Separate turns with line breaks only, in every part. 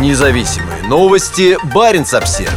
Независимые новости. Барин обсерва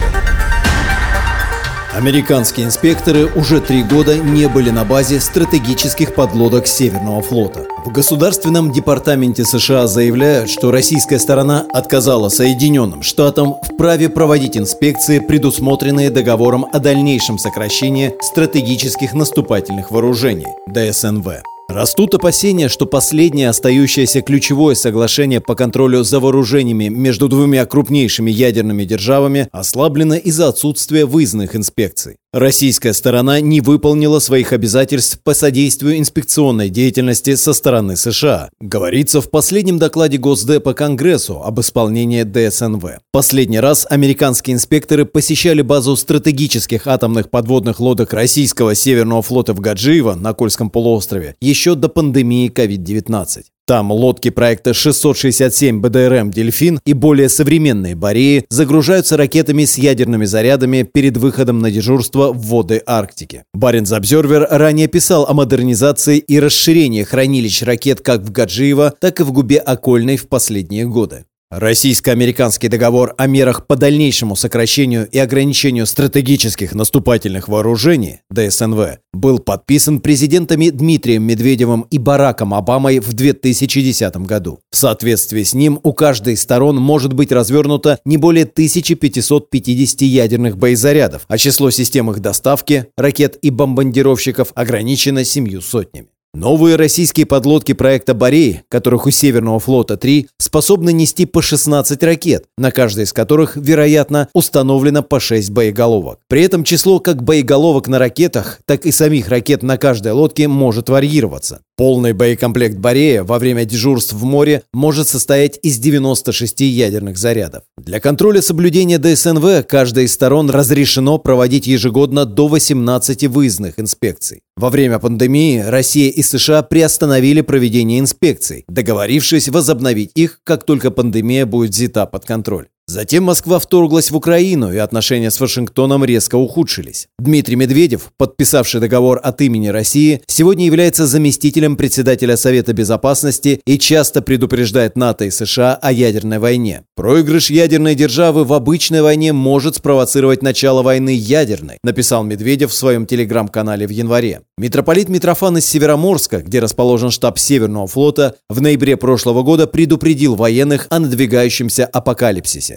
Американские инспекторы уже три года не были на базе стратегических подлодок Северного флота. В Государственном департаменте США заявляют, что российская сторона отказала Соединенным Штатам в праве проводить инспекции, предусмотренные договором о дальнейшем сокращении стратегических наступательных вооружений – ДСНВ. Растут опасения, что последнее остающееся ключевое соглашение по контролю за вооружениями между двумя крупнейшими ядерными державами ослаблено из-за отсутствия выездных инспекций. Российская сторона не выполнила своих обязательств по содействию инспекционной деятельности со стороны США. Говорится в последнем докладе Госдепа Конгрессу об исполнении ДСНВ. Последний раз американские инспекторы посещали базу стратегических атомных подводных лодок российского Северного флота в Гаджиево на Кольском полуострове еще до пандемии COVID-19. Там лодки проекта 667 БДРМ «Дельфин» и более современные «Бореи» загружаются ракетами с ядерными зарядами перед выходом на дежурство в воды Арктики. Баренц Обзервер ранее писал о модернизации и расширении хранилищ ракет как в Гаджиево, так и в Губе Окольной в последние годы. Российско-американский договор о мерах по дальнейшему сокращению и ограничению стратегических наступательных вооружений ДСНВ был подписан президентами Дмитрием Медведевым и Бараком Обамой в 2010 году. В соответствии с ним у каждой из сторон может быть развернуто не более 1550 ядерных боезарядов, а число систем их доставки, ракет и бомбардировщиков ограничено семью сотнями. Новые российские подлодки проекта «Борей», которых у Северного флота три, способны нести по 16 ракет, на каждой из которых, вероятно, установлено по 6 боеголовок. При этом число как боеголовок на ракетах, так и самих ракет на каждой лодке может варьироваться. Полный боекомплект «Борея» во время дежурств в море может состоять из 96 ядерных зарядов. Для контроля соблюдения ДСНВ каждой из сторон разрешено проводить ежегодно до 18 выездных инспекций. Во время пандемии Россия и США приостановили проведение инспекций, договорившись возобновить их, как только пандемия будет взята под контроль. Затем Москва вторглась в Украину, и отношения с Вашингтоном резко ухудшились. Дмитрий Медведев, подписавший договор от имени России, сегодня является заместителем председателя Совета Безопасности и часто предупреждает НАТО и США о ядерной войне. Проигрыш ядерной державы в обычной войне может спровоцировать начало войны ядерной, написал Медведев в своем телеграм-канале в январе. Митрополит Митрофан из Североморска, где расположен штаб Северного флота, в ноябре прошлого года предупредил военных о надвигающемся апокалипсисе.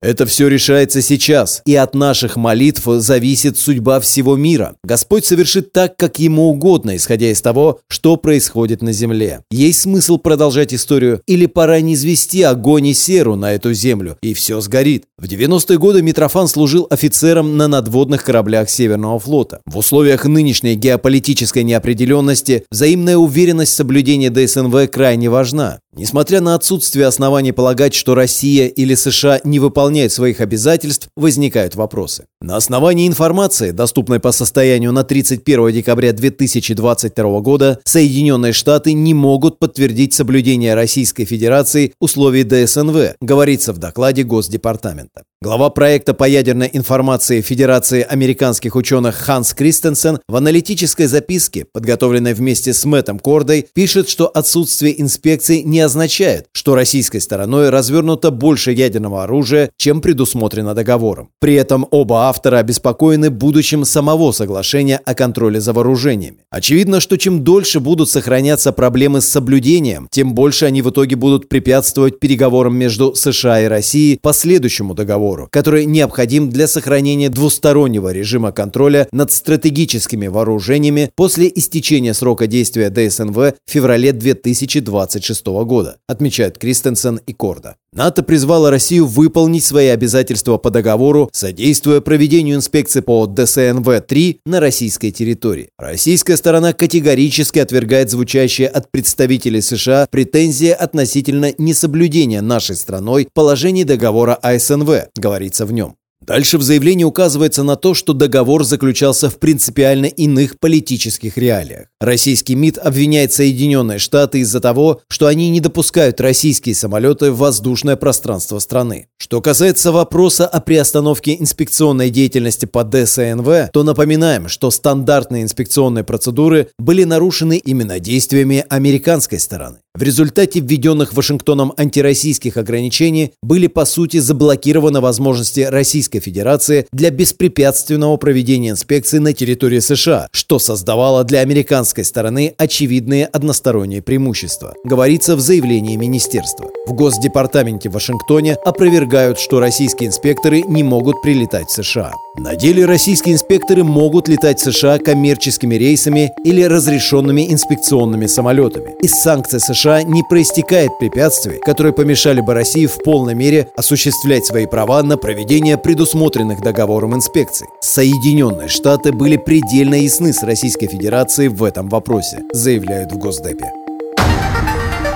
Это все решается сейчас, и от наших молитв зависит судьба всего мира. Господь совершит так, как Ему угодно, исходя из того, что происходит на земле. Есть смысл продолжать историю, или пора не извести огонь и серу на эту землю, и все сгорит. В 90-е годы Митрофан служил офицером на надводных кораблях Северного флота. В условиях нынешней геополитической неопределенности взаимная уверенность соблюдения ДСНВ крайне важна. Несмотря на отсутствие оснований полагать, что Россия или США не выполняют своих обязательств, возникают вопросы. На основании информации, доступной по состоянию на 31 декабря 2022 года, Соединенные Штаты не могут подтвердить соблюдение Российской Федерации условий ДСНВ, говорится в докладе Госдепартамента. Глава проекта по ядерной информации Федерации американских ученых Ханс Кристенсен в аналитической записке, подготовленной вместе с Мэттом Кордой, пишет, что отсутствие инспекций не означает, что российской стороной развернуто больше ядерного оружия, чем предусмотрено договором. При этом оба автора обеспокоены будущим самого соглашения о контроле за вооружениями. Очевидно, что чем дольше будут сохраняться проблемы с соблюдением, тем больше они в итоге будут препятствовать переговорам между США и Россией по следующему договору договору, который необходим для сохранения двустороннего режима контроля над стратегическими вооружениями после истечения срока действия ДСНВ в феврале 2026 года, отмечают Кристенсен и Корда. НАТО призвало Россию выполнить свои обязательства по договору, содействуя проведению инспекции по ДСНВ-3 на российской территории. Российская сторона категорически отвергает звучащие от представителей США претензии относительно несоблюдения нашей страной положений договора АСНВ, говорится в нем. Дальше в заявлении указывается на то, что договор заключался в принципиально иных политических реалиях. Российский МИД обвиняет Соединенные Штаты из-за того, что они не допускают российские самолеты в воздушное пространство страны. Что касается вопроса о приостановке инспекционной деятельности по ДСНВ, то напоминаем, что стандартные инспекционные процедуры были нарушены именно действиями американской стороны. В результате введенных Вашингтоном антироссийских ограничений были по сути заблокированы возможности Российской Федерации для беспрепятственного проведения инспекций на территории США, что создавало для американской стороны очевидные односторонние преимущества, говорится в заявлении министерства. В Госдепартаменте в Вашингтоне опровергают, что российские инспекторы не могут прилетать в США. На деле российские инспекторы могут летать в США коммерческими рейсами или разрешенными инспекционными самолетами. Из санкций США не проистекает препятствий, которые помешали бы России в полной мере осуществлять свои права на проведение предусмотренных договором инспекций. Соединенные Штаты были предельно ясны с Российской Федерацией в этом вопросе, заявляют в Госдепе.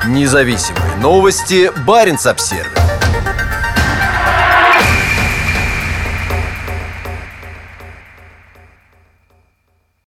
Независимые новости. Барин обсервис